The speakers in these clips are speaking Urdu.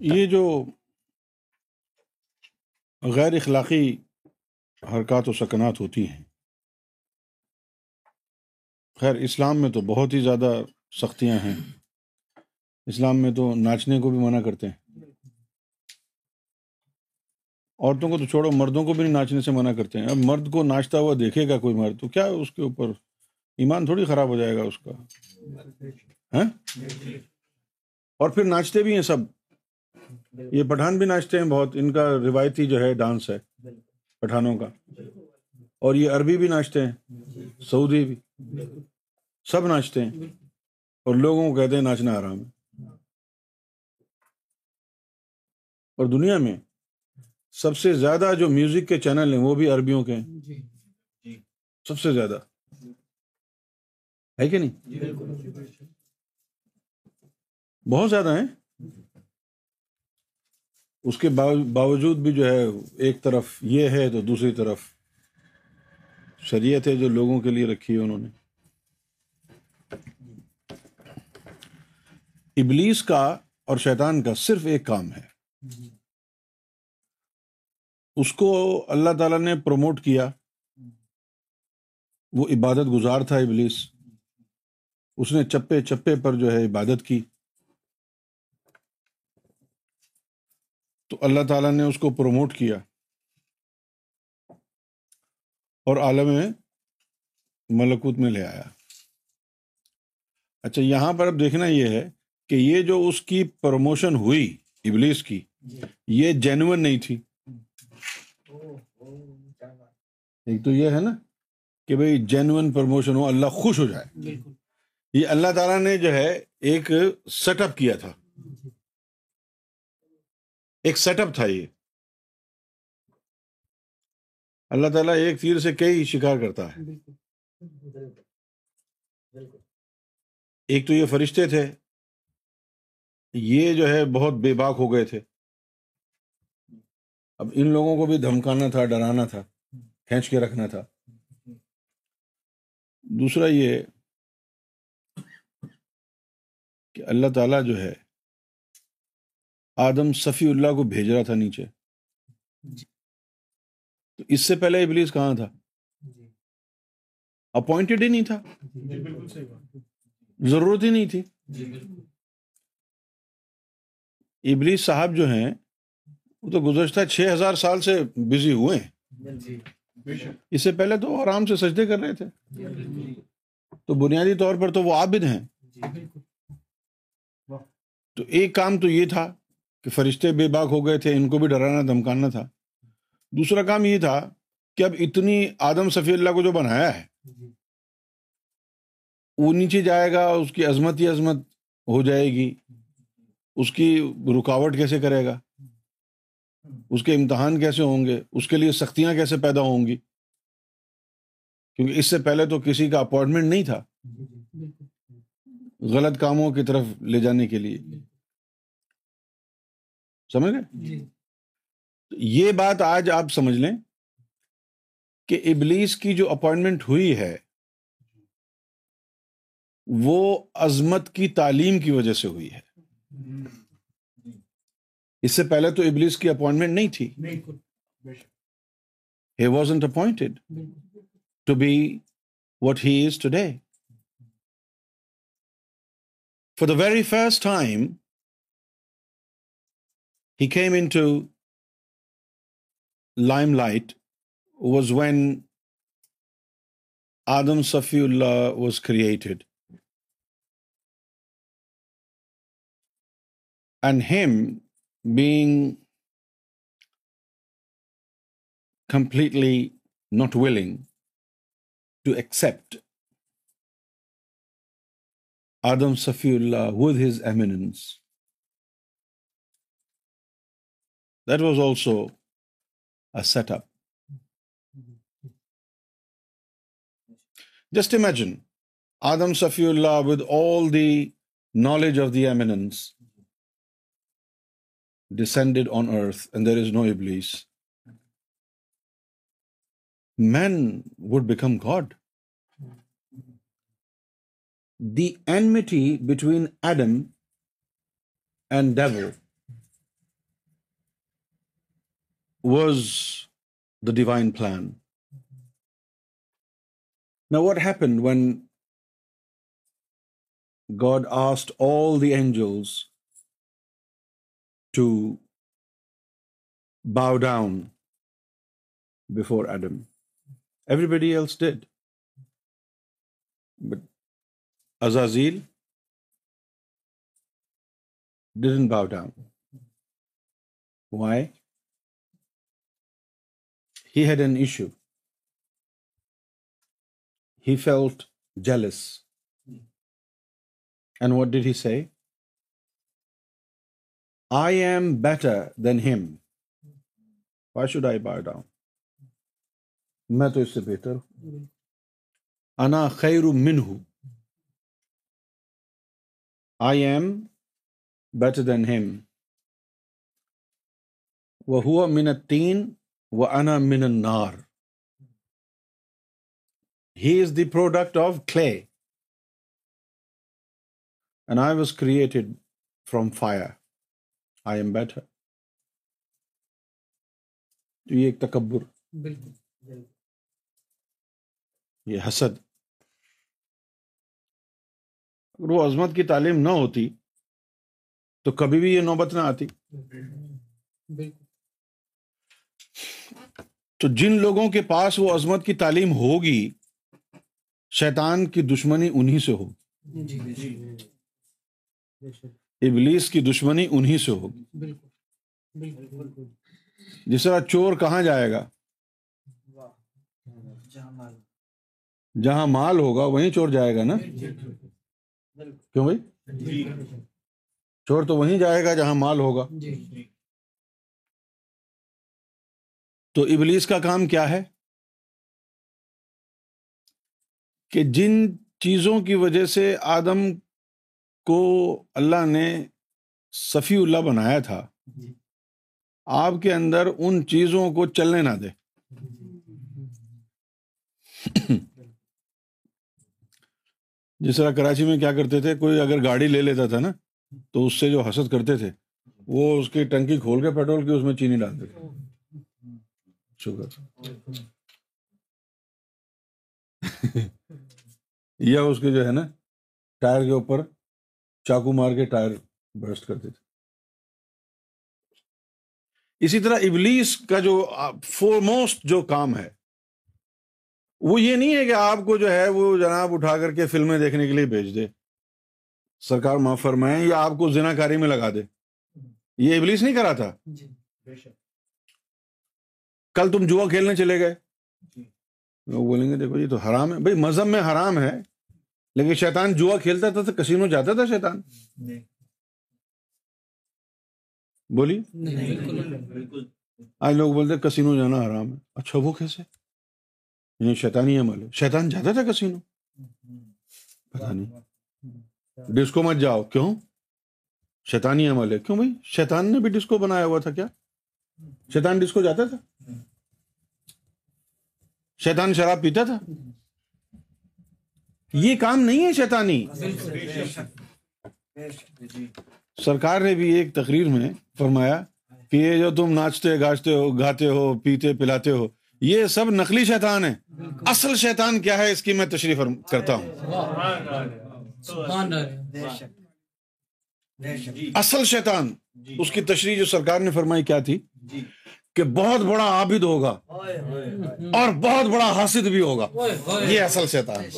یہ جو غیر اخلاقی حرکات و سکنات ہوتی ہیں خیر اسلام میں تو بہت ہی زیادہ سختیاں ہیں اسلام میں تو ناچنے کو بھی منع کرتے ہیں عورتوں کو تو چھوڑو مردوں کو بھی نہیں ناچنے سے منع کرتے ہیں اب مرد کو ناچتا ہوا دیکھے گا کوئی مرد تو کیا اس کے اوپر ایمان تھوڑی خراب ہو جائے گا اس کا ہاں؟ اور پھر ناچتے بھی ہیں سب یہ پٹھان بھی ناچتے ہیں بہت ان کا روایتی جو ہے ڈانس ہے پٹھانوں کا اور یہ عربی بھی ناچتے ہیں سعودی بھی سب ناچتے ہیں اور لوگوں کو کہتے ہیں ناچنا آرام ہے اور دنیا میں سب سے زیادہ جو میوزک کے چینل ہیں وہ بھی عربیوں کے ہیں جی۔ سب سے زیادہ ہے کہ نہیں جی، بہت زیادہ ہیں اس کے باوجود بھی جو ہے ایک طرف یہ ہے تو دوسری طرف شریعت ہے جو لوگوں کے لیے رکھی ہے انہوں نے ابلیس کا اور شیطان کا صرف ایک کام ہے اس کو اللہ تعالیٰ نے پروموٹ کیا وہ عبادت گزار تھا ابلیس اس نے چپے چپے پر جو ہے عبادت کی تو اللہ تعالیٰ نے اس کو پروموٹ کیا اور عالم ملکوت میں لے آیا اچھا یہاں پر اب دیکھنا یہ ہے کہ یہ جو اس کی پروموشن ہوئی ابلیس کی جی۔ یہ جینون نہیں تھی ایک تو یہ ہے نا کہ بھائی جینون پروموشن ہو اللہ خوش ہو جائے یہ اللہ تعالیٰ نے جو ہے ایک سیٹ اپ کیا تھا ایک سیٹ اپ تھا یہ اللہ تعالیٰ ایک تیر سے کئی شکار کرتا ہے ایک تو یہ فرشتے تھے یہ جو ہے بہت بے باک ہو گئے تھے اب ان لوگوں کو بھی دھمکانا تھا ڈرانا تھا کھینچ کے رکھنا تھا دوسرا یہ کہ اللہ تعالیٰ جو ہے آدم صفی اللہ کو بھیج رہا تھا نیچے جی۔ تو اس سے پہلے ابلیس کہاں تھا جی۔ اپوائنٹڈ ہی نہیں تھا جی، ضرورت ہی نہیں تھی ابلیس صاحب جو ہیں وہ تو گزشتہ چھ ہزار سال سے بزی ہوئے ہیں اس سے پہلے تو آرام سے سجدے کر رہے تھے تو بنیادی طور پر تو وہ عابد ہیں تو ایک کام تو یہ تھا کہ فرشتے بے باک ہو گئے تھے ان کو بھی ڈرانا دھمکانا تھا دوسرا کام یہ تھا کہ اب اتنی آدم صفی اللہ کو جو بنایا ہے جی۔ وہ نیچے جائے گا اس کی عظمت ہی عظمت ہو جائے گی اس کی رکاوٹ کیسے کرے گا اس کے امتحان کیسے ہوں گے اس کے لیے سختیاں کیسے پیدا ہوں گی کیونکہ اس سے پہلے تو کسی کا اپوائنٹمنٹ نہیں تھا جی، جی، غلط کاموں کی طرف لے جانے کے لیے سمجھ گئے جی۔ یہ بات آج آپ سمجھ لیں کہ ابلیس کی جو اپوائنٹمنٹ ہوئی ہے وہ عظمت کی تعلیم کی وجہ سے ہوئی ہے اس سے پہلے تو ابلیس کی اپوائنٹمنٹ نہیں تھی wasn't appointed to be what he is today for the very first time he came into limelight was when Adam Safiullah was created and him completely not willing to accept Adam Safiullah with his eminence that was also set up just imagine Adam Safiullah with all the knowledge of the eminence descended on earth and there is no Iblis man man became god the enmity between Adam and debut was the divine plan. Now, what happened when God asked all the angels to bow down before Adam? Everybody else did. But Azazel didn't bow down. Why? Had an issue he felt jealous and what did he say I am better than him why should I bow down میں تو اس سے بہتر ہوں ان خیرو منہ I am better than him مین ا تین و انا من النار he is the product of clay and I was created from fire I am better تو یہ ایک تکبر بالکل یہ حسد اگر وہ عظمت کی تعلیم نہ ہوتی تو کبھی بھی یہ نوبت نہ آتی بالکل تو جن لوگوں کے پاس وہ عظمت کی تعلیم ہوگی شیطان کی دشمنی انہی سے ہوگی جی، جی، جی، ابلیس کی دشمنی انہی سے ہوگی جس طرح چور کہاں جائے گا جہاں مال ہوگا وہیں چور جائے گا نا کیوں بھائی چور تو وہیں جائے گا جہاں مال ہوگا تو ابلیس کا کام کیا ہے کہ جن چیزوں کی وجہ سے آدم کو اللہ نے صفی اللہ بنایا تھا جی۔ آپ کے اندر ان چیزوں کو چلنے نہ دے جس طرح کراچی میں کیا کرتے تھے کوئی اگر گاڑی لے لیتا تھا نا تو اس سے جو حسد کرتے تھے وہ اس کی ٹنکی کھول کے پیٹرول کی اس میں چینی ڈالتے تھے شکر یا اس کے جو ہے نا ٹائر کے اوپر چاقو مار کے ٹائر برسٹ کر دیتے اسی طرح ابلیس کا جو فور موسٹ جو کام ہے وہ یہ نہیں ہے کہ آپ کو جو ہے وہ جناب اٹھا کر کے فلمیں دیکھنے کے لیے بھیج دے سرکار معاف فرمائیں یا آپ کو زنا کاری میں لگا دے یہ ابلیس نہیں کرا تھا جی، کل تم جوا کھیلنے چلے گئے جی۔ لوگ بولیں گے دیکھو جی تو حرام ہے بھائی مذہب میں حرام ہے لیکن شیطان جوا کھیلتا تھا تو کسینو جاتا تھا شیطان بولی آج لوگ بولتے کسینو جانا حرام ہے اچھا وہ کیسے یعنی شیتانی ہے شیتان جاتا تھا کسینو پتا نہیں ڈسکو مت جاؤ کیوں شیتانی عمل ہے کیوں بھائی شیتان نے بھی ڈسکو بنایا ہوا تھا کیا شیتان ڈسکو جاتا تھا شیطان شراب پیتا تھا یہ کام نہیں ہے شیطانی سرکار نے بھی ایک تقریر میں فرمایا کہ یہ جو تم ناچتے گاچتے ہو گاتے ہو پیتے پلاتے ہو یہ سب نقلی شیطان ہے اصل شیطان کیا ہے اس کی میں تشریف کرتا ہوں اصل شیطان اس کی تشریح جو سرکار نے فرمائی کیا تھی کہ بہت بڑا عابد ہوگا اور بہت بڑا حاصل بھی ہوگا یہ اصل شیطان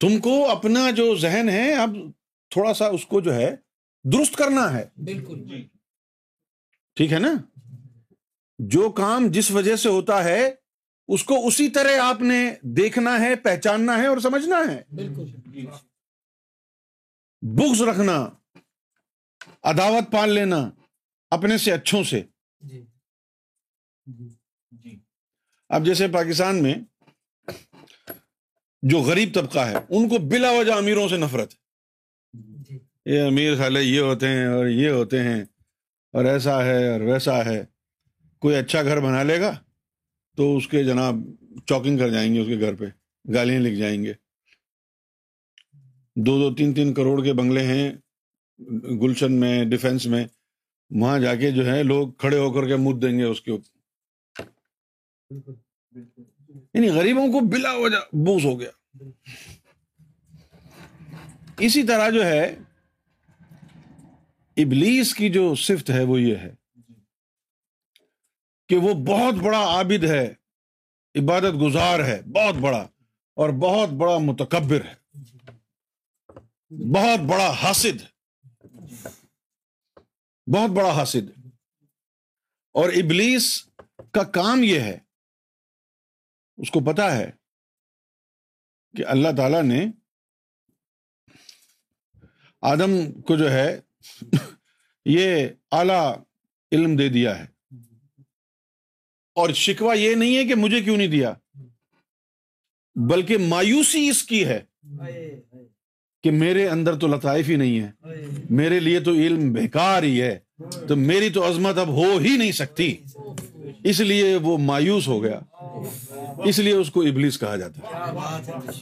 تم کو اپنا جو ذہن ہے اب تھوڑا سا اس کو جو ہے درست کرنا ہے بالکل جی۔ ٹھیک ہے نا جو کام جس وجہ سے ہوتا ہے اس کو اسی طرح آپ نے دیکھنا ہے پہچاننا ہے اور سمجھنا ہے بالکل جی۔ بغض رکھنا عداوت پال لینا اپنے سے اچھوں سے جی۔ جی۔ جی۔ اب جیسے پاکستان میں جو غریب طبقہ ہے ان کو بلا وجہ امیروں سے نفرت ہے امیر خالے یہ ہوتے ہیں اور یہ ہوتے ہیں اور ایسا ہے اور ویسا ہے کوئی اچھا گھر بنا لے گا تو اس کے جناب چوکنگ کر جائیں گے اس کے گھر پہ گالیاں لکھ جائیں گے دو دو تین تین کروڑ کے بنگلے ہیں گلشن میں ڈیفینس میں وہاں جا کے جو ہے لوگ کھڑے ہو کر کے مت دیں گے اس کے اوپر یعنی غریبوں کو بلا وجہ بوس ہو گیا اسی طرح جو ہے ابلیس کی جو صفت ہے وہ یہ ہے کہ وہ بہت بڑا عابد ہے عبادت گزار ہے بہت بڑا اور بہت بڑا متکبر ہے بہت بڑا حاسد بہت بڑا حاسد اور ابلیس کا کام یہ ہے اس کو پتا ہے کہ اللہ تعالی نے آدم کو جو ہے یہ اعلی علم دے دیا ہے اور شکوا یہ نہیں ہے کہ مجھے کیوں نہیں دیا بلکہ مایوسی اس کی ہے کہ میرے اندر تو لطائف ہی نہیں ہے میرے لیے تو علم بیکار ہی ہے تو میری تو عظمت اب ہو ہی نہیں سکتی اس لیے وہ مایوس ہو گیا اس لیے اس کو ابلیس کہا جاتا ہے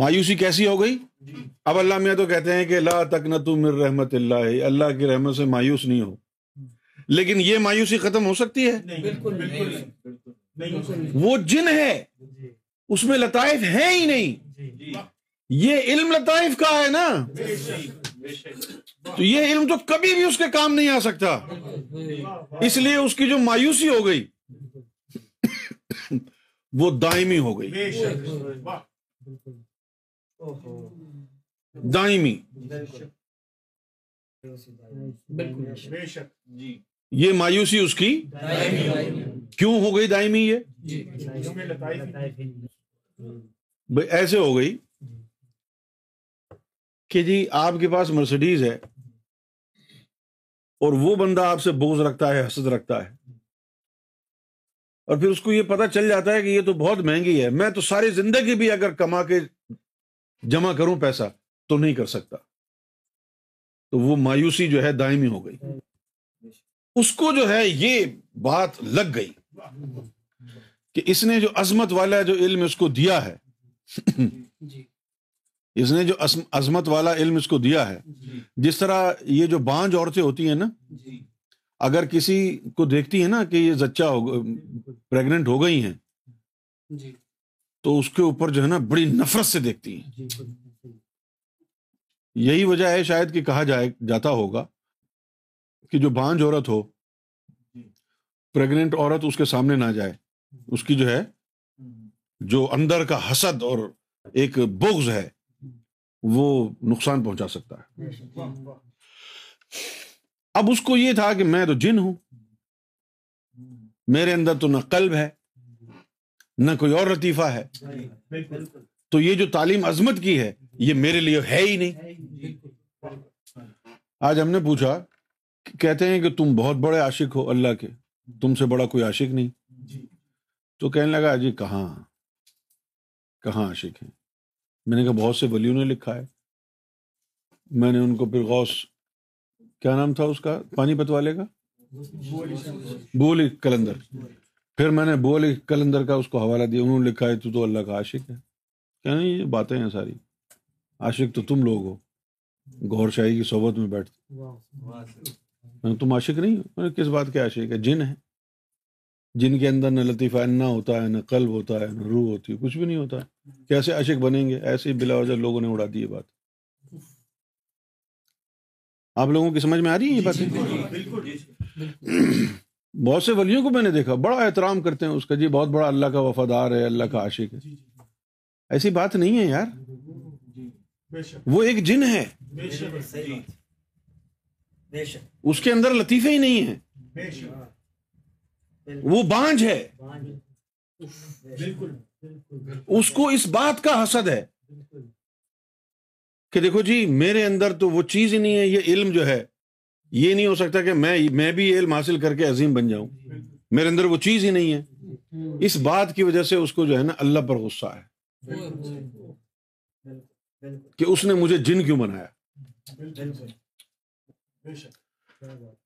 مایوسی کیسی ہو گئی اب اللہ میں تو کہتے ہیں کہ اللہ تک نہ تم رحمت اللہ اللہ کی رحمت سے مایوس نہیں ہو لیکن یہ مایوسی ختم ہو سکتی ہے وہ جن ہے جی۔ اس میں لطائف ہے ہی نہیں جی، جی۔ یہ علم لطائف کا ہے نا تو یہ علم تو کبھی بھی اس کے کام نہیں آ سکتا اس لیے اس کی جو مایوسی ہو گئی وہ دائمی ہو گئی دائمی جی۔ یہ مایوسی اس کی کیوں ہو گئی دائمی یہ بھائی ایسے ہو گئی کہ جی آپ کے پاس مرسڈیز ہے اور وہ بندہ آپ سے بوجھ رکھتا ہے حسد رکھتا ہے اور پھر اس کو یہ پتا چل جاتا ہے کہ یہ تو بہت مہنگی ہے میں تو ساری زندگی بھی اگر کما کے جمع کروں پیسہ تو نہیں کر سکتا تو وہ مایوسی جو ہے دائمی ہو گئی اس کو جو ہے یہ بات لگ گئی کہ اس نے جو عظمت والا جو علم اس کو دیا ہے جی۔ اس نے جو عظمت والا علم اس کو دیا ہے جی۔ جس طرح یہ جو بانج عورتیں ہوتی ہیں نا جی۔ اگر کسی کو دیکھتی ہے نا کہ یہ زچہ ہو پریگنٹ ہو گئی ہیں تو اس کے اوپر جو ہے نا بڑی نفرت سے دیکھتی ہیں یہی وجہ ہے شاید کہ کہا جائے جاتا ہوگا کہ جو بانج عورت ہو پریگنٹ عورت اس کے سامنے نہ جائے اس کی جو ہے جو اندر کا حسد اور ایک بغض ہے وہ نقصان پہنچا سکتا ہے اب اس کو یہ تھا کہ میں تو جن ہوں میرے اندر تو نہ قلب ہے نہ کوئی اور لطیفہ ہے تو یہ جو تعلیم عظمت کی ہے یہ میرے لیے ہے ہی نہیں آج ہم نے پوچھا کہتے ہیں کہ تم بہت بڑے عاشق ہو اللہ کے تم سے بڑا کوئی عاشق نہیں تو کہنے لگا جی کہاں کہاں عاشق ہیں میں نے کہا بہت سے ولیوں نے لکھا ہے میں نے ان کو پھر غوث کیا نام تھا اس کا پانی پت والے کا بولی کلندر پھر میں نے علی کلندر کا اس کو حوالہ دیا انہوں نے لکھا ہے تو تو اللہ کا عاشق ہے کیا نہیں یہ باتیں ہیں ساری عاشق تو تم لوگ ہو گور شاہی کی صحبت میں بیٹھتے تم عاشق نہیں ہو کس بات کے عاشق ہے جن ہے جن کے اندر نہ لطیفہ انا ہوتا ہے نہ قلب ہوتا ہے نہ روح ہوتی ہے کچھ بھی نہیں ہوتا ہے کیسے عشق بنیں گے ایسے ہی بلا وجہ لوگوں نے اڑا دی یہ یہ بات آپ لوگوں کی سمجھ میں آ رہی ہے بہت سے ولیوں کو میں نے دیکھا بڑا احترام کرتے ہیں اس کا جی بہت بڑا اللہ کا وفادار ہے اللہ کا عاشق ہے جی، جی، جی۔ ایسی بات نہیں ہے یار وہ ایک جن ہے اس کے اندر لطیفے ہی نہیں ہیں وہ بانج ہے اس کو اس بات کا حسد ہے کہ دیکھو جی میرے اندر تو وہ چیز ہی نہیں ہے یہ علم جو ہے یہ نہیں ہو سکتا کہ میں میں بھی علم حاصل کر کے عظیم بن جاؤں میرے اندر وہ چیز ہی نہیں ہے اس بات کی وجہ سے اس کو جو ہے نا اللہ پر غصہ ہے کہ اس نے مجھے جن کیوں بنایا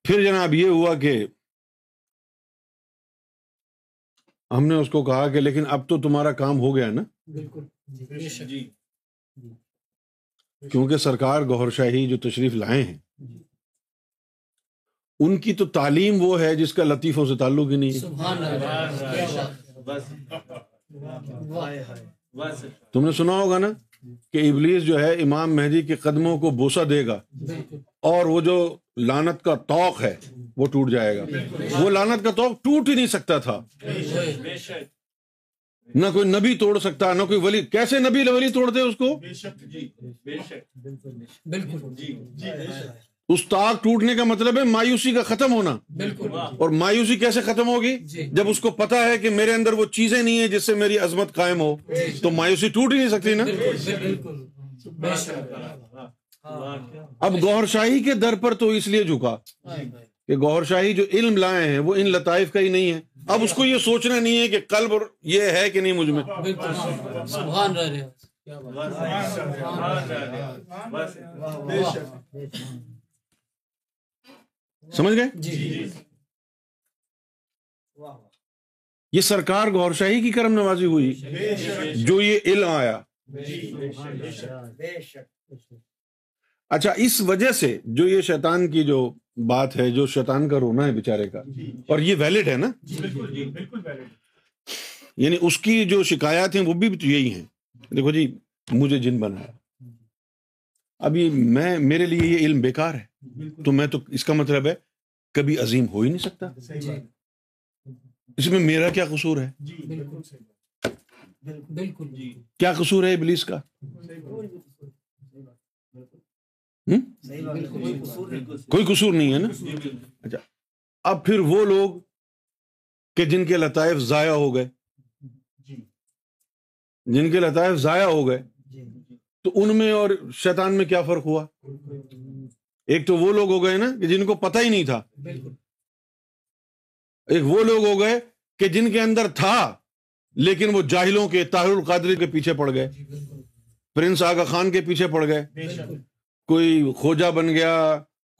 پھر جناب یہ ہوا کہ ہم نے اس کو کہا کہ لیکن اب تو تمہارا کام ہو گیا نا جی، جی۔ جی۔ کیونکہ سرکار گور شاہی جو تشریف لائے ہیں ان کی تو تعلیم وہ ہے جس کا لطیفوں سے تعلق ہی نہیں تم نے سنا ہوگا نا کہ ابلیس جو ہے امام مہدی کے قدموں کو بوسا دے گا اور وہ جو لانت کا توق ہے وہ ٹوٹ جائے گا وہ لانت کا توق ٹوٹ ہی نہیں سکتا تھا نہ کوئی نبی توڑ سکتا نہ کوئی ولی کیسے نبی ولی توڑتے اس کو جی۔ بالکل جی، جی، ٹوٹنے کا مطلب ہے مایوسی کا ختم ہونا بالکل اور مایوسی کیسے ختم ہوگی جی۔ جب اس کو پتا ہے کہ میرے اندر وہ چیزیں نہیں ہیں جس سے میری عظمت قائم ہو جی، جی۔ تو مایوسی ٹوٹ ہی نہیں سکتی نا اب شاہی کے در پر تو اس لیے جھکا کہ شاہی جو علم لائے ہیں وہ ان لطائف کا ہی نہیں ہے اب اس کو یہ سوچنا نہیں ہے کہ قلب یہ ہے کہ نہیں مجھ میں سمجھ گئے جی، جی، جی۔ یہ سرکار گور شاہی کی کرم نوازی ہوئی جو یہ علم آیا اچھا اس وجہ سے جو یہ شیطان کی جو بات ہے جو شیطان کا رونا ہے بےچارے کا اور یہ ویلڈ ہے نا یعنی اس کی جو شکایات ہیں وہ بھی یہی ہیں دیکھو جی مجھے جن بنایا اب یہ میں میرے لیے یہ علم بیکار ہے تو میں تو اس کا مطلب ہے کبھی عظیم ہو ہی نہیں سکتا اس میں میرا کیا قصور ہے جی، جی۔ کیا قصور ہے ابلیس کا کوئی قصور نہیں ہے نا جی، اچھا اب پھر وہ لوگ کہ جن کے لطائف ضائع ہو گئے جن کے لطائف ضائع ہو گئے تو ان میں اور شیطان میں کیا فرق ہوا ایک تو وہ لوگ ہو گئے نا کہ جن کو پتہ ہی نہیں تھا ایک وہ لوگ ہو گئے کہ جن کے اندر تھا لیکن وہ جاہلوں کے تاہر کے پیچھے پڑ گئے جی، پرنس آگا خان کے پیچھے پڑ گئے کوئی خوجا بن گیا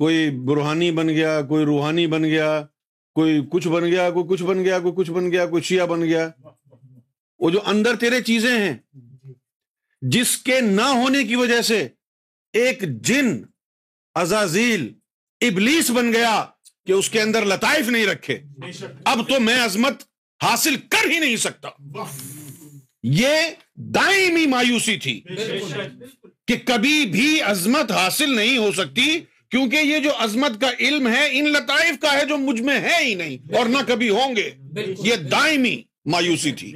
کوئی برہانی بن گیا کوئی روحانی بن گیا کوئی کچھ بن گیا کوئی کچھ بن گیا کوئی کچھ بن گیا کوئی شیعہ بن گیا وہ جو اندر تیرے چیزیں ہیں جس کے نہ ہونے کی وجہ سے ایک جن ازازیل ابلیس بن گیا کہ اس کے اندر لطائف نہیں رکھے اب تو میں عظمت حاصل کر ہی نہیں سکتا یہ دائمی مایوسی تھی کہ کبھی بھی عظمت حاصل نہیں ہو سکتی کیونکہ یہ جو عظمت کا علم ہے ان لطائف کا ہے جو مجھ میں ہے ہی نہیں اور نہ کبھی ہوں گے یہ دائمی مایوسی تھی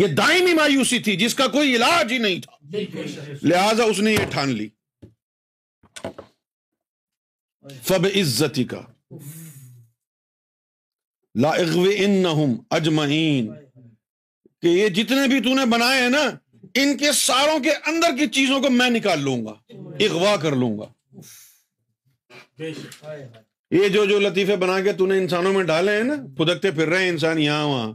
یہ دائمی مایوسی تھی جس کا کوئی علاج ہی نہیں تھا لہذا اس نے یہ ٹھان لی فب عزتی کا انہم اجمعین کہ یہ جتنے بھی تو نے بنائے ہیں نا ان کے ساروں کے اندر کی چیزوں کو میں نکال لوں گا اغوا کر لوں گا یہ جو جو لطیفے بنا کے تو نے انسانوں میں ڈالے ہیں نا پھدکتے پھر رہے ہیں انسان یہاں وہاں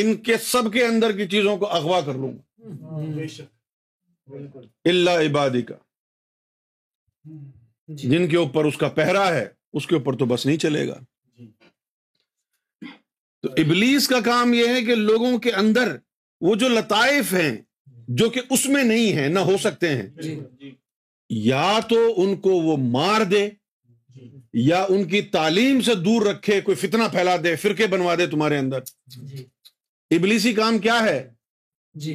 ان کے سب کے اندر کی چیزوں کو اغوا کر لوں گا ہاں، اللہ عبادی کا ہاں، جی۔ جن کے اوپر اس کا پہرا ہے اس کے اوپر تو بس نہیں چلے گا جی۔ تو ابلیس کا کام یہ ہے کہ لوگوں کے اندر وہ جو لطائف ہیں جو کہ اس میں نہیں ہیں نہ ہو سکتے ہیں جی۔ یا تو ان کو وہ مار دے یا ان کی تعلیم سے دور رکھے کوئی فتنہ پھیلا دے فرقے بنوا دے تمہارے اندر ابلیسی کام کیا ہے جی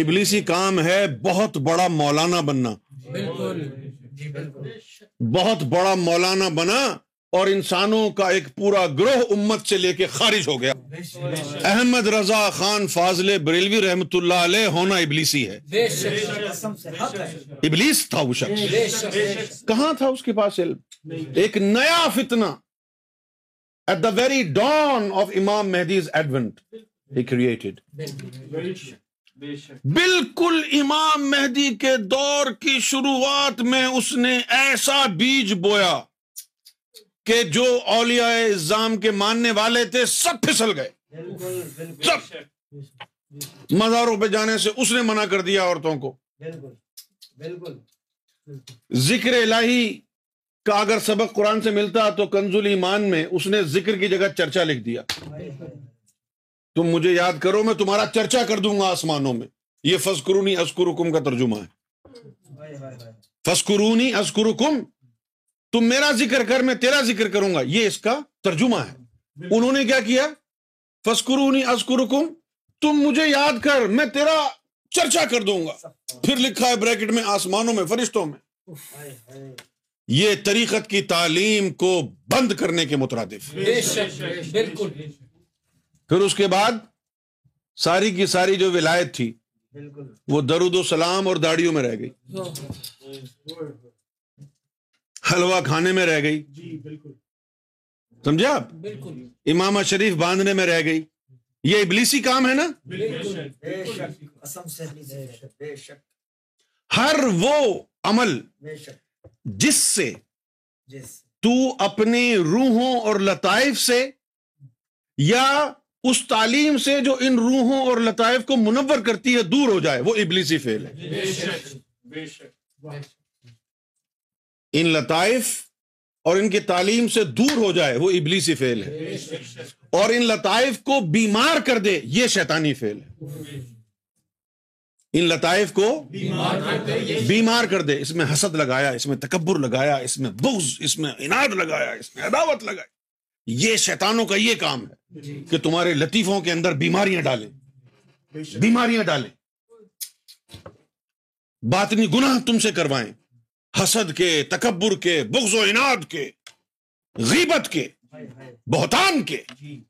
ابلیسی کام ہے بہت بڑا مولانا بننا بہت بڑا مولانا بنا اور انسانوں کا ایک پورا گروہ امت سے لے کے خارج ہو گیا احمد رضا خان فاضل بریلوی رحمت اللہ علیہ ہونا ابلیسی ہے ابلیس تھا وہ شخص کہاں تھا اس کے پاس علم ایک نیا فتنہ at the very dawn of Imam Mahdi's advent he created بالکل امام مہدی کے دور کی شروعات میں اس نے ایسا بیج بویا کہ جو اولیا الزام کے ماننے والے تھے سب پھسل گئے سب مزاروں پہ جانے سے اس نے منع کر دیا عورتوں کو بالکل بالکل ذکر لاہی اگر سبق قرآن سے ملتا تو کنزل کی جگہ چرچا لکھ دیا تم مجھے یاد کرو میں تمہارا چرچا کر دوں گا آسمانوں میں یہ کا ترجمہ ہے تم میرا ذکر کر میں تیرا ذکر کروں گا یہ اس کا ترجمہ ہے انہوں نے کیا کیا فسکرونی اسکرکم تم مجھے یاد کر میں تیرا چرچا کر دوں گا پھر لکھا ہے بریکٹ میں آسمانوں میں فرشتوں میں یہ طریقت کی تعلیم کو بند کرنے کے مترادف بالکل پھر اس کے بعد ساری کی ساری جو ولایت تھی وہ درود و سلام اور داڑیوں میں رہ گئی ہاں۔ حلوہ کھانے میں رہ گئی جی، بالکل سمجھے آپ امام شریف باندھنے میں رہ گئی یہ ابلیسی کام ہے نا ہر وہ عمل جس سے تو اپنی روحوں اور لطائف سے یا اس تعلیم سے جو ان روحوں اور لطائف کو منور کرتی ہے دور ہو جائے وہ ابلیسی فیل ہے ان لطائف اور ان کی تعلیم سے دور ہو جائے وہ ابلیسی فیل ہے اور ان لطائف کو بیمار کر دے یہ شیطانی فیل ہے ان لطائف کو بیمار کر دے اس میں حسد لگایا اس میں تکبر لگایا اس میں بغض اس میں اناد لگایا اس میں عداوت لگایا یہ شیطانوں کا یہ کام ہے جی۔ کہ تمہارے لطیفوں کے اندر بیماریاں ڈالیں بیماریاں ڈالیں باطنی گناہ تم سے کروائیں حسد کے تکبر کے بغض و اناد کے غیبت کے بہتان کے جی۔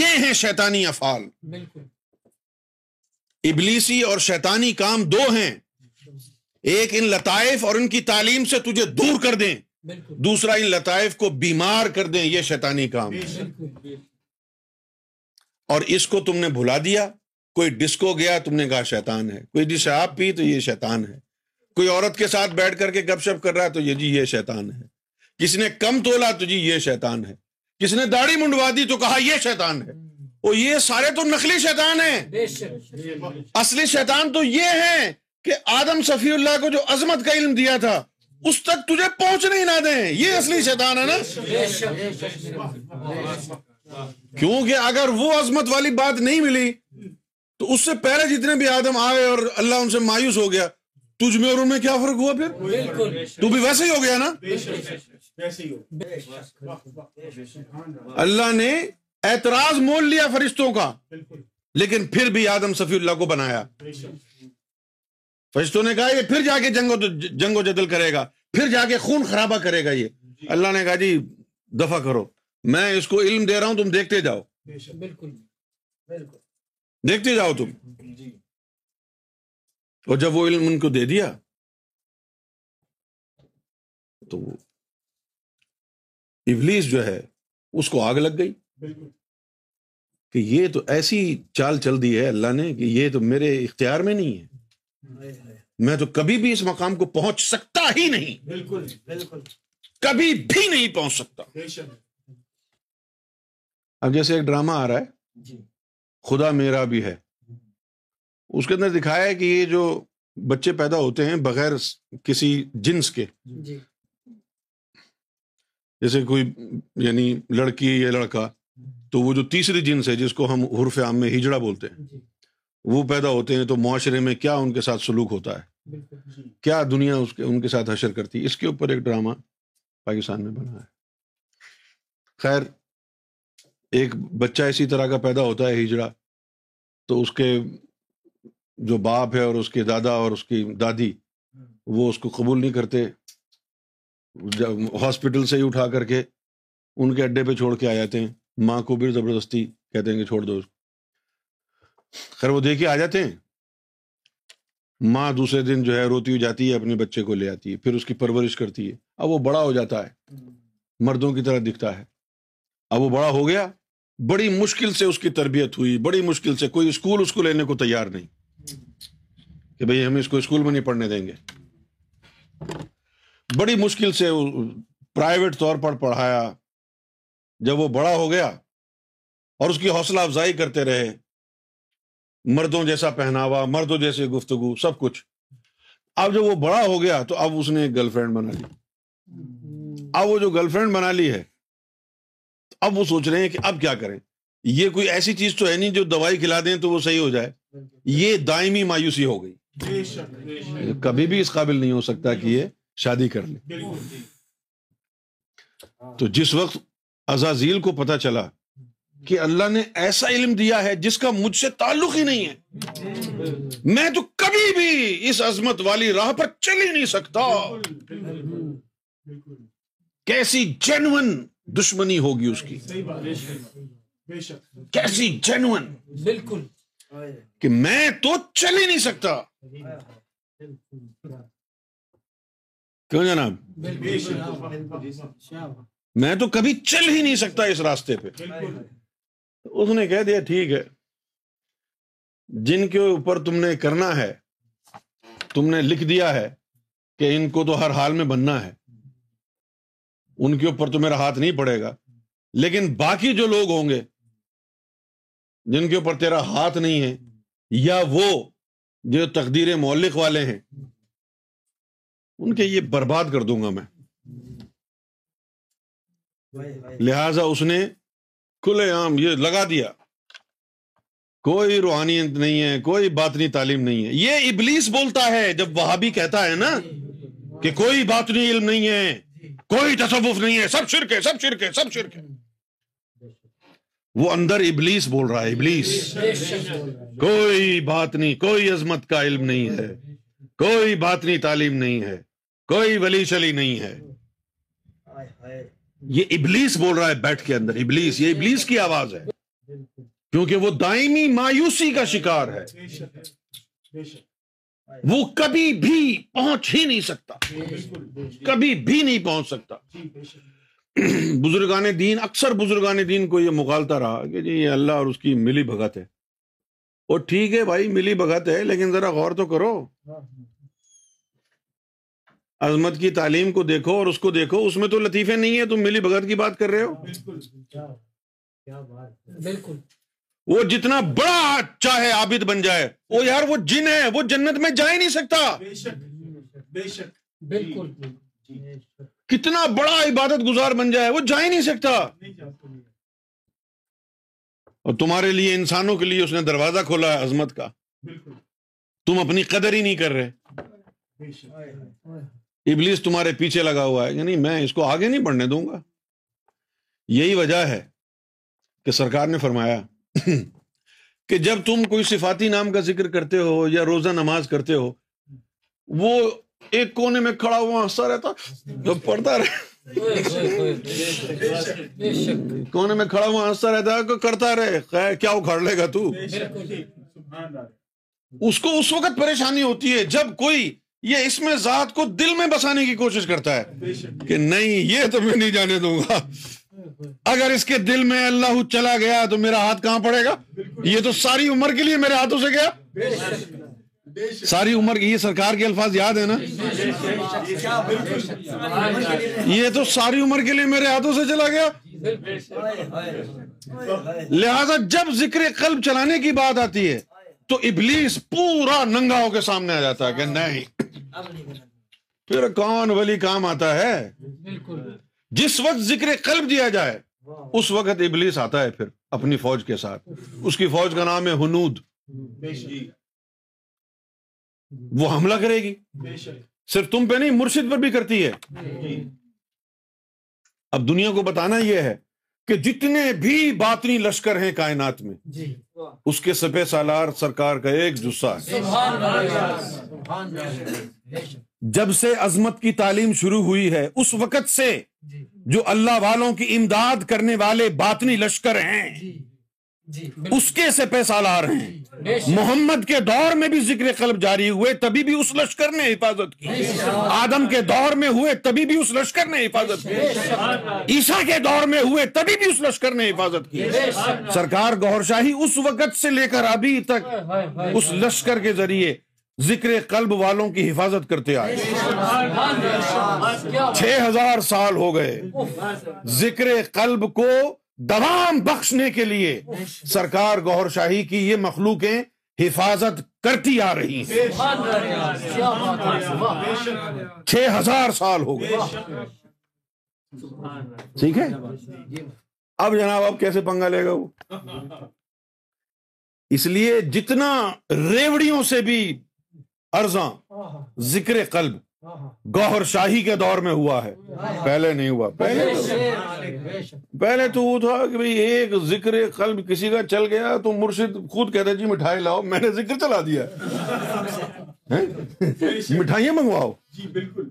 یہ ہیں شیطانی افعال بالکل ابلیسی اور شیطانی کام دو ہیں ایک ان لطائف اور ان کی تعلیم سے تجھے دور کر دیں دوسرا ان لطائف کو بیمار کر دیں یہ شیطانی کام اور اس کو تم نے بھلا دیا کوئی ڈسکو گیا تم نے کہا شیطان ہے کوئی جی شراب پی تو یہ شیطان ہے کوئی عورت کے ساتھ بیٹھ کر کے گپ شپ کر رہا ہے تو یہ جی یہ شیطان ہے کسی نے کم تولا تو جی یہ شیطان ہے کسی نے داڑھی منڈوا دی تو کہا یہ شیطان ہے یہ سارے تو نقلی شیطان ہیں اصلی شیطان تو یہ ہے کہ آدم صفی اللہ کو جو عظمت کا علم دیا تھا اس تک تجھے پہنچنے ہی نہ دیں یہ اصلی شیطان ہے نا کیونکہ اگر وہ عظمت والی بات نہیں ملی تو اس سے پہلے جتنے بھی آدم آئے اور اللہ ان سے مایوس ہو گیا تجھ میں اور ان میں کیا فرق ہوا پھر تو بھی ویسے ہی ہو گیا نا اللہ نے اعتراض مول لیا فرشتوں کا لیکن پھر بھی آدم صفی اللہ کو بنایا فرشتوں نے کہا یہ پھر جا کے جنگ و جدل کرے گا پھر جا کے خون خرابہ کرے گا یہ جی۔ اللہ نے کہا جی دفع کرو میں اس کو علم دے رہا ہوں تم دیکھتے جاؤ بالکل دیکھتے جاؤ تم جی۔ اور جب وہ علم ان کو دے دیا تو ابلیس جو ہے اس کو آگ لگ گئی بالکل یہ تو ایسی چال چل دی ہے اللہ نے کہ یہ تو میرے اختیار میں نہیں ہے میں تو کبھی بھی اس مقام کو پہنچ سکتا ہی نہیں بالکل بالکل کبھی بھی نہیں پہنچ سکتا اب جیسے ایک ڈرامہ آ رہا ہے جی۔ خدا میرا بھی ہے اس کے اندر دکھایا ہے کہ یہ جو بچے پیدا ہوتے ہیں بغیر کسی جنس کے جی۔ جیسے کوئی یعنی لڑکی یا لڑکا تو وہ جو تیسری جنس ہے جس کو ہم حرف عام میں ہجڑا بولتے ہیں جی۔ وہ پیدا ہوتے ہیں تو معاشرے میں کیا ان کے ساتھ سلوک ہوتا ہے جی۔ کیا دنیا اس کے ان کے ساتھ حشر کرتی ہے اس کے اوپر ایک ڈرامہ پاکستان میں بنا ہے خیر ایک بچہ اسی طرح کا پیدا ہوتا ہے ہجڑا تو اس کے جو باپ ہے اور اس کے دادا اور اس کی دادی وہ اس کو قبول نہیں کرتے ہاسپٹل سے ہی اٹھا کر کے ان کے اڈے پہ چھوڑ کے آ جاتے ہیں ماں کو بھی زبردستی کہتے ہیں کہ چھوڑ دو خیر وہ آ جاتے ہیں ماں دوسرے دن جو ہے روتی جاتی ہے اپنے بچے کو لے آتی ہے پھر اس کی پرورش کرتی ہے اب وہ بڑا ہو جاتا ہے مردوں کی طرح دکھتا ہے اب وہ بڑا ہو گیا بڑی مشکل سے اس کی تربیت ہوئی بڑی مشکل سے کوئی اسکول اس کو لینے کو تیار نہیں کہ بھائی ہم اس کو اسکول میں نہیں پڑھنے دیں گے بڑی مشکل سے پرائیویٹ طور پر پڑھایا جب وہ بڑا ہو گیا اور اس کی حوصلہ افزائی کرتے رہے مردوں جیسا پہناوا مردوں جیسے گفتگو سب کچھ اب جب وہ بڑا ہو گیا تو اب اس نے گرل فرینڈ بنا لی اب وہ جو گرل فرینڈ بنا لی ہے اب وہ سوچ رہے ہیں کہ اب کیا کریں یہ کوئی ایسی چیز تو ہے نہیں جو دوائی کھلا دیں تو وہ صحیح ہو جائے یہ دائمی مایوسی ہو گئی کبھی بھی اس قابل نہیں ہو سکتا کہ یہ شادی کر لے جی۔ تو جس وقت ازازیل کو پتا چلا کہ اللہ نے ایسا علم دیا ہے جس کا مجھ سے تعلق ہی نہیں ہے میں تو کبھی بھی اس عظمت والی راہ پر چل ہی نہیں سکتا کیسی جینون دشمنی ہوگی اس کی جینون بالکل کہ میں تو چل ہی نہیں سکتا کیوں جناب میں تو کبھی چل ہی نہیں سکتا اس راستے پہ اس نے کہہ دیا ٹھیک ہے جن کے اوپر تم نے کرنا ہے تم نے لکھ دیا ہے کہ ان کو تو ہر حال میں بننا ہے ان کے اوپر تو میرا ہاتھ نہیں پڑے گا لیکن باقی جو لوگ ہوں گے جن کے اوپر تیرا ہاتھ نہیں ہے یا وہ جو تقدیر مولک والے ہیں ان کے یہ برباد کر دوں گا میں لہذا اس نے کھلے عام یہ لگا دیا کوئی روحانی نہیں ہے کوئی بات نہیں تعلیم نہیں ہے یہ ابلیس بولتا ہے جب وہاں بھی کہتا ہے نا جی، کہ کوئی بات نہیں علم نہیں ہے جی۔ کوئی تصوف نہیں ہے سب سب سب شرک شرک شرک ہے ہے ہے وہ اندر ابلیس بول رہا ہے ابلیس کوئی بات نہیں کوئی عظمت کا علم نہیں ہے کوئی بات نہیں تعلیم نہیں ہے کوئی ولی شلی نہیں ہے یہ ابلیس بول رہا ہے بیٹھ کے اندر ابلیس یہ ابلیس کی آواز ہے کیونکہ وہ دائمی مایوسی کا شکار ہے وہ کبھی بھی پہنچ ہی نہیں سکتا کبھی بھی نہیں پہنچ سکتا بزرگان دین اکثر بزرگان دین کو یہ مغالتا رہا کہ جی یہ اللہ اور اس کی ملی بھگت ہے وہ ٹھیک ہے بھائی ملی بھگت ہے لیکن ذرا غور تو کرو عظمت کی تعلیم کو دیکھو اور اس کو دیکھو اس میں تو لطیفے نہیں ہیں تم ملی بھگت کی بات کر رہے ہو بالکل وہ جتنا بڑا چاہے عابد بن جائے وہ یار وہ جن ہے وہ جنت میں جا ہی نہیں سکتا بے شک بالکل جی، جی، جی۔ کتنا بڑا عبادت گزار بن جائے وہ جا ہی نہیں سکتا اور تمہارے لیے انسانوں کے لیے اس نے دروازہ کھولا ہے عظمت کا تم اپنی قدر ہی نہیں کر رہے ابلیس تمہارے پیچھے لگا ہوا ہے یعنی میں اس کو آگے نہیں بڑھنے دوں گا یہی وجہ ہے کہ سرکار نے فرمایا کہ جب تم کوئی صفاتی نام کا ذکر کرتے ہو یا روزہ نماز کرتے ہو وہ ایک کونے میں کھڑا ہوا ہنستا رہتا پڑھتا رہ کونے میں کھڑا ہوا ہنستا رہتا کرتا رہے کیا اکھاڑ لے گا تو اس کو اس وقت پریشانی ہوتی ہے جب کوئی یہ اس میں ذات کو دل میں بسانے کی کوشش کرتا ہے کہ نہیں یہ تو میں نہیں جانے دوں گا اگر اس کے دل میں اللہ چلا گیا تو میرا ہاتھ کہاں پڑے گا یہ تو ساری عمر کے لیے میرے ہاتھوں سے گیا ساری عمر یہ سرکار کے الفاظ یاد ہے نا یہ تو ساری عمر کے لیے میرے ہاتھوں سے چلا گیا لہذا جب ذکر قلب چلانے کی بات آتی ہے تو ابلیس پورا ننگا ہو کے سامنے آ جاتا ہے کہ نہیں پھر کون ولی کام آتا ہے جس وقت ذکر قلب دیا جائے اس وقت ابلیس آتا ہے پھر اپنی فوج کے ساتھ اس کی فوج کا نام ہے ہنود جی۔ وہ حملہ کرے گی صرف تم پہ نہیں مرشد پر بھی کرتی ہے جی۔ اب دنیا کو بتانا یہ ہے کہ جتنے بھی باطنی لشکر ہیں کائنات میں جی۔ اس کے سپے سالار سرکار کا ایک جسہ ہے جب سے عظمت کی تعلیم شروع ہوئی ہے اس وقت سے جی۔ جو اللہ والوں کی امداد کرنے والے باطنی لشکر ہیں جی۔ جی۔ اس کے سے پیسہ لا رہے ہیں محمد کے دور میں بھی ذکر قلب جاری ہوئے تبھی بھی اس لشکر نے حفاظت کی آدم کے دور میں ہوئے تبھی بھی اس لشکر نے حفاظت کی عیسیٰ کے دور میں ہوئے تبھی بھی اس لشکر نے حفاظت کی سرکار گور شاہی اس وقت سے لے کر ابھی تک اس لشکر کے ذریعے ذکر قلب والوں کی حفاظت کرتے آئے چھ ہزار سال ہو گئے ذکر قلب کو دوام بخشنے کے لیے سرکار گوھر شاہی کی یہ مخلوقیں حفاظت کرتی آ رہی ہیں چھ ہزار سال ہو گئے ٹھیک ہے جی۔ اب جناب اب کیسے پنگا لے گا وہ اس لیے جتنا ریوڑیوں سے بھی ذکر قلب گوہر شاہی کے دور میں ہوا ہے پہلے نہیں ہوا پہلے پہلے تو وہ تھا کہ بھئی ایک ذکر قلب کسی کا چل گیا تو مرشد خود کہتا جی مٹھائی لاؤ میں نے ذکر چلا دیا مٹھائیاں منگواؤ جی بالکل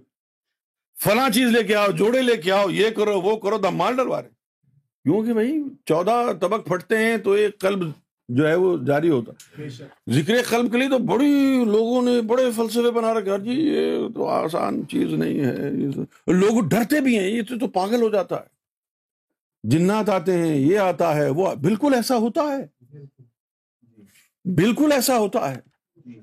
فلاں چیز لے کے آؤ جوڑے لے کے آؤ یہ کرو وہ کرو دمال ڈلوا رہے کیونکہ بھائی چودہ طبق پھٹتے ہیں تو ایک قلب جو ہے وہ جاری ہوتا ذکر قلب کے لیے تو بڑی لوگوں نے بڑے فلسفے بنا رکھا جی یہ تو آسان چیز نہیں ہے لوگ ڈرتے بھی ہیں یہ تو, تو پاگل ہو جاتا ہے جنات آتے ہیں یہ آتا ہے وہ بالکل ایسا ہوتا ہے بالکل ایسا ہوتا ہے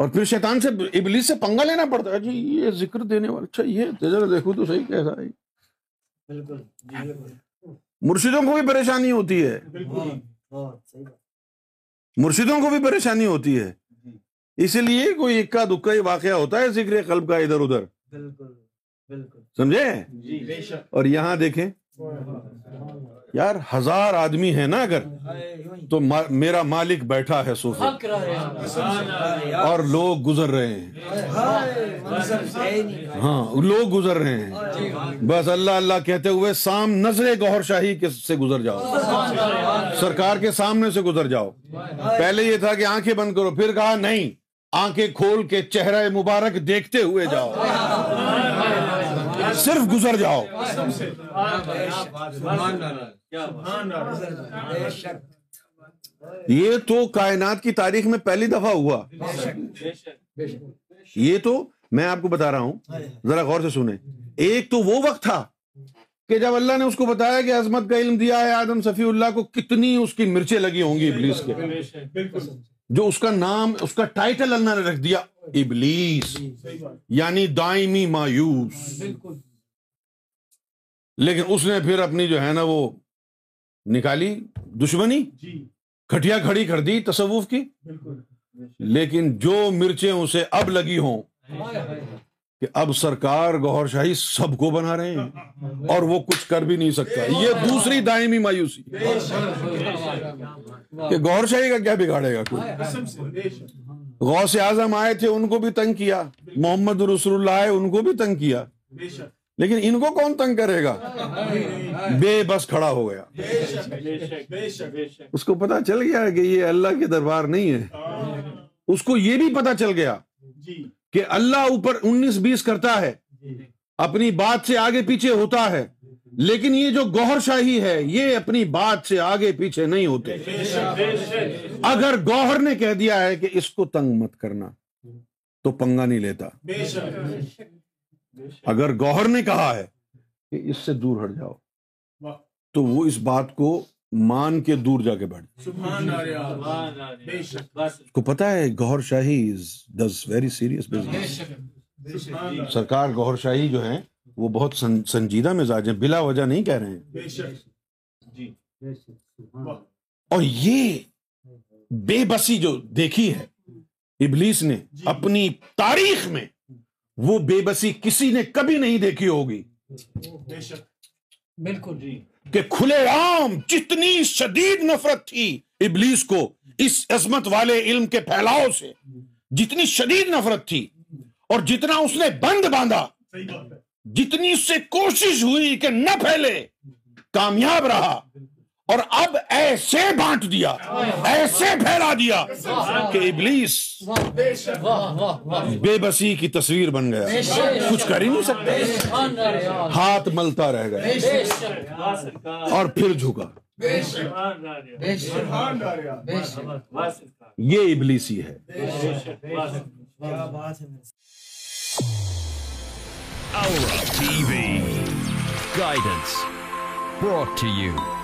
اور پھر شیطان سے ابلیس سے پنگا لینا پڑتا ہے جی یہ ذکر دینے والا اچھا یہ دیکھو تو صحیح کیسا ہے بالکل جی، مرشدوں کو بھی پریشانی ہوتی ہے ہاں، مرشدوں کو بھی پریشانی ہوتی ہے جی۔ اسی لیے کوئی اکا دکا ہی واقعہ ہوتا ہے ذکر قلب کا ادھر ادھر بالکل بالکل سمجھے جی۔ اور یہاں دیکھیں ہاں، ہاں۔ یار ہزار آدمی ہے نا اگر تو میرا مالک بیٹھا ہے صوفی اور لوگ گزر رہے ہیں ہاں لوگ گزر رہے ہیں بس اللہ اللہ کہتے ہوئے سام نظر گوھر شاہی کے سے گزر جاؤ سرکار کے سامنے سے گزر جاؤ پہلے یہ تھا کہ آنکھیں بند کرو پھر کہا نہیں آنکھیں کھول کے چہرہ مبارک دیکھتے ہوئے جاؤ صرف گزر جاؤ یہ تو کائنات کی تاریخ میں پہلی دفعہ ہوا یہ تو میں آپ کو بتا رہا ہوں ذرا غور سے سنیں ایک تو وہ وقت تھا کہ جب اللہ نے اس کو بتایا کہ عظمت کا علم دیا ہے آدم صفی اللہ کو کتنی اس کی مرچیں لگی ہوں گی ابلیس کے جو اس کا نام اس کا ٹائٹل اللہ نے رکھ دیا ابلیس یعنی دائمی مایوس لیکن اس نے پھر اپنی جو ہے نا وہ نکالی دشمنی جی۔ کھٹیا کھڑی کر دی تصوف کی لیکن جو مرچیں اسے اب لگی ہوں کہ اب سرکار گوہر شاہی سب کو بنا رہے ہیں اور وہ کچھ کر بھی نہیں سکتا یہ دوسری دائمی مایوسی کہ گوہر شاہی کا کیا بگاڑے گا کوئی غوث اعظم آئے تھے ان کو بھی تنگ کیا محمد رسول اللہ آئے ان کو بھی تنگ کیا لیکن ان کو کون تنگ کرے گا بے بس کھڑا ہو گیا اس کو پتا چل گیا کہ یہ اللہ کے دربار نہیں ہے اس کو یہ بھی پتا چل گیا کہ اللہ اوپر انیس بیس کرتا ہے اپنی بات سے آگے پیچھے ہوتا ہے لیکن یہ جو گوہر شاہی ہے یہ اپنی بات سے آگے پیچھے نہیں ہوتے اگر گوہر نے کہہ دیا ہے کہ اس کو تنگ مت کرنا تو پنگا نہیں لیتا اگر گوہر نے کہا ہے کہ اس سے دور ہٹ جاؤ تو وہ اس بات کو مان کے دور جا کے بڑھ کو پتا ہے Gohar Shahi is very serious business سرکار گوہر شاہی جو ہیں وہ بہت سنجیدہ مزاج ہیں بلا وجہ نہیں کہہ رہے ہیں جی۔ اور یہ بے بسی جو دیکھی ہے ابلیس نے جی۔ اپنی تاریخ میں وہ بے بسی کسی نے کبھی نہیں دیکھی ہوگی بالکل جی کہ کھلے عام جتنی شدید نفرت تھی ابلیس کو اس عظمت والے علم کے پھیلاؤ سے جتنی شدید نفرت تھی اور جتنا اس نے بند باندھا جتنی سے کوشش ہوئی کہ نہ پھیلے کامیاب رہا اور اب ایسے بانٹ دیا ایسے پھیلا دیا کہ ابلیس بے بسی کی تصویر بن گیا کچھ کر ہی نہیں سکتے ہاتھ ملتا رہ گیا اور پھر جھکا یہ ابلیسی ہے گائیڈنس پچ یو